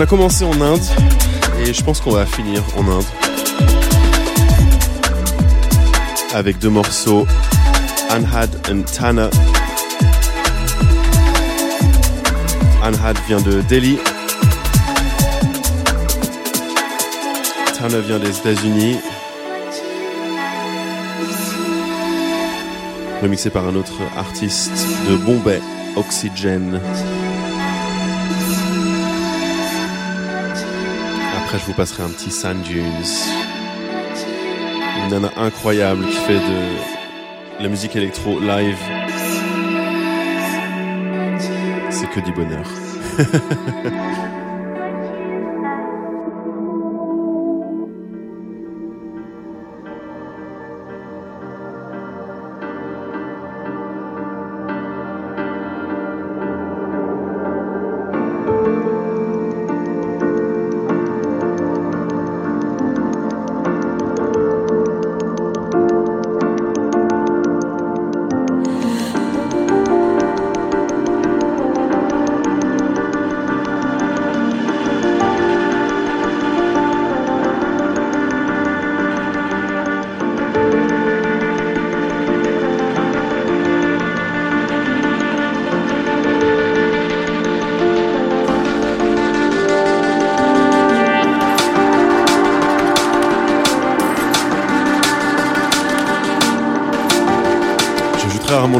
On a commencé en Inde et je pense qu'on va finir en Inde avec deux morceaux Anhad and Tana. Anhad vient de Delhi. Tana vient des États-Unis. Remixé par un autre artiste de Bombay, Oxygen. Après, je vous passerai un petit Sand Dunes. Une nana incroyable qui fait de la musique électro live. C'est que du bonheur.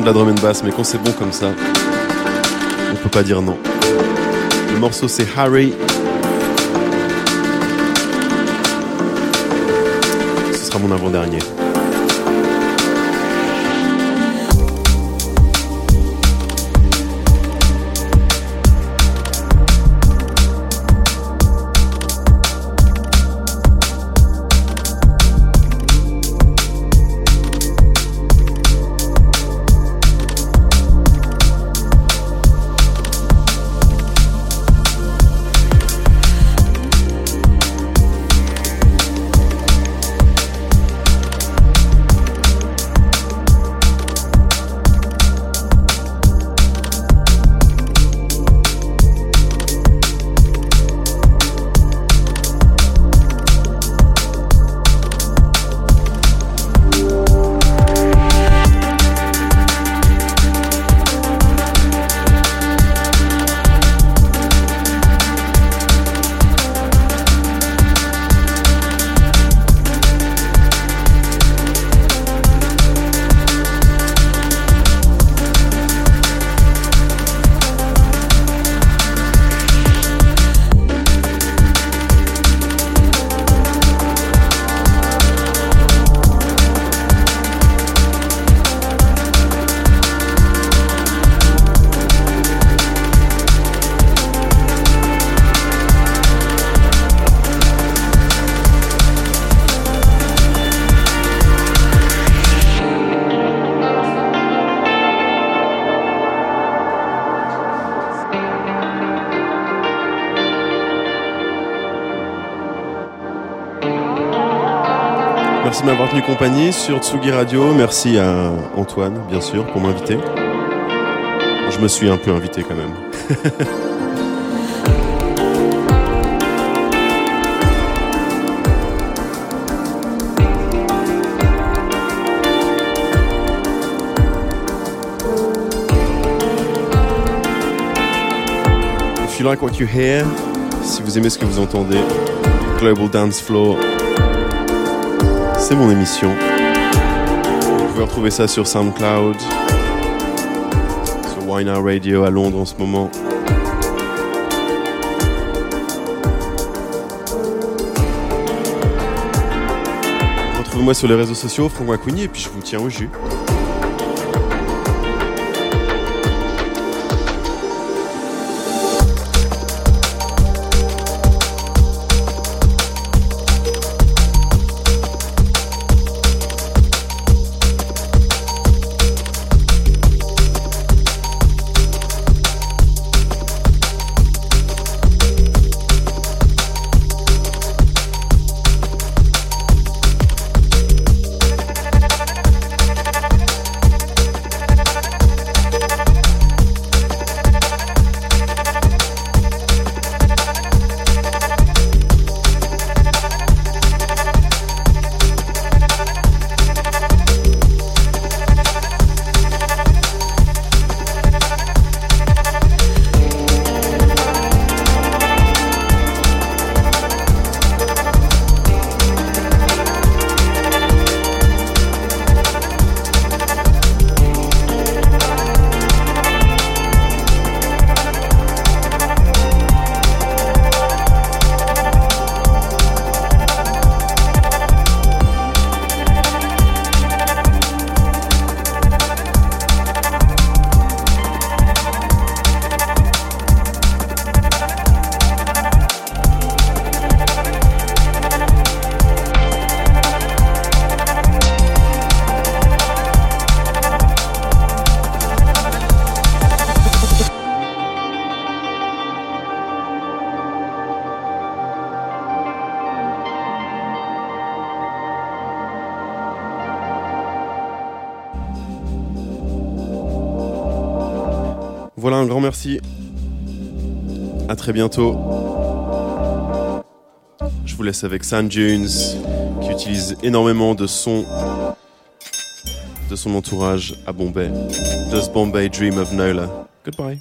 de la drum and bass, mais quand c'est bon comme ça, on peut pas dire non. Le morceau c'est Harry. Ce sera mon avant-dernier. Sur Tsugi Radio. Merci à Antoine, bien sûr, pour m'inviter. Je me suis un peu invité quand même. If you like what you hear, si vous aimez ce que vous entendez, Global Dance Floor, c'est mon émission. Vous pouvez retrouver ça sur SoundCloud, sur Now Radio à Londres en ce moment. Retrouvez-moi sur les réseaux sociaux, Franck Wakouni, et puis je vous tiens au jus. Merci. À très bientôt. Je vous laisse avec San Dunes, qui utilise énormément de sons de son entourage à Bombay. Does Bombay Dream of Nola? Goodbye.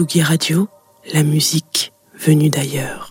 Tsugi Radio, la musique venue d'ailleurs.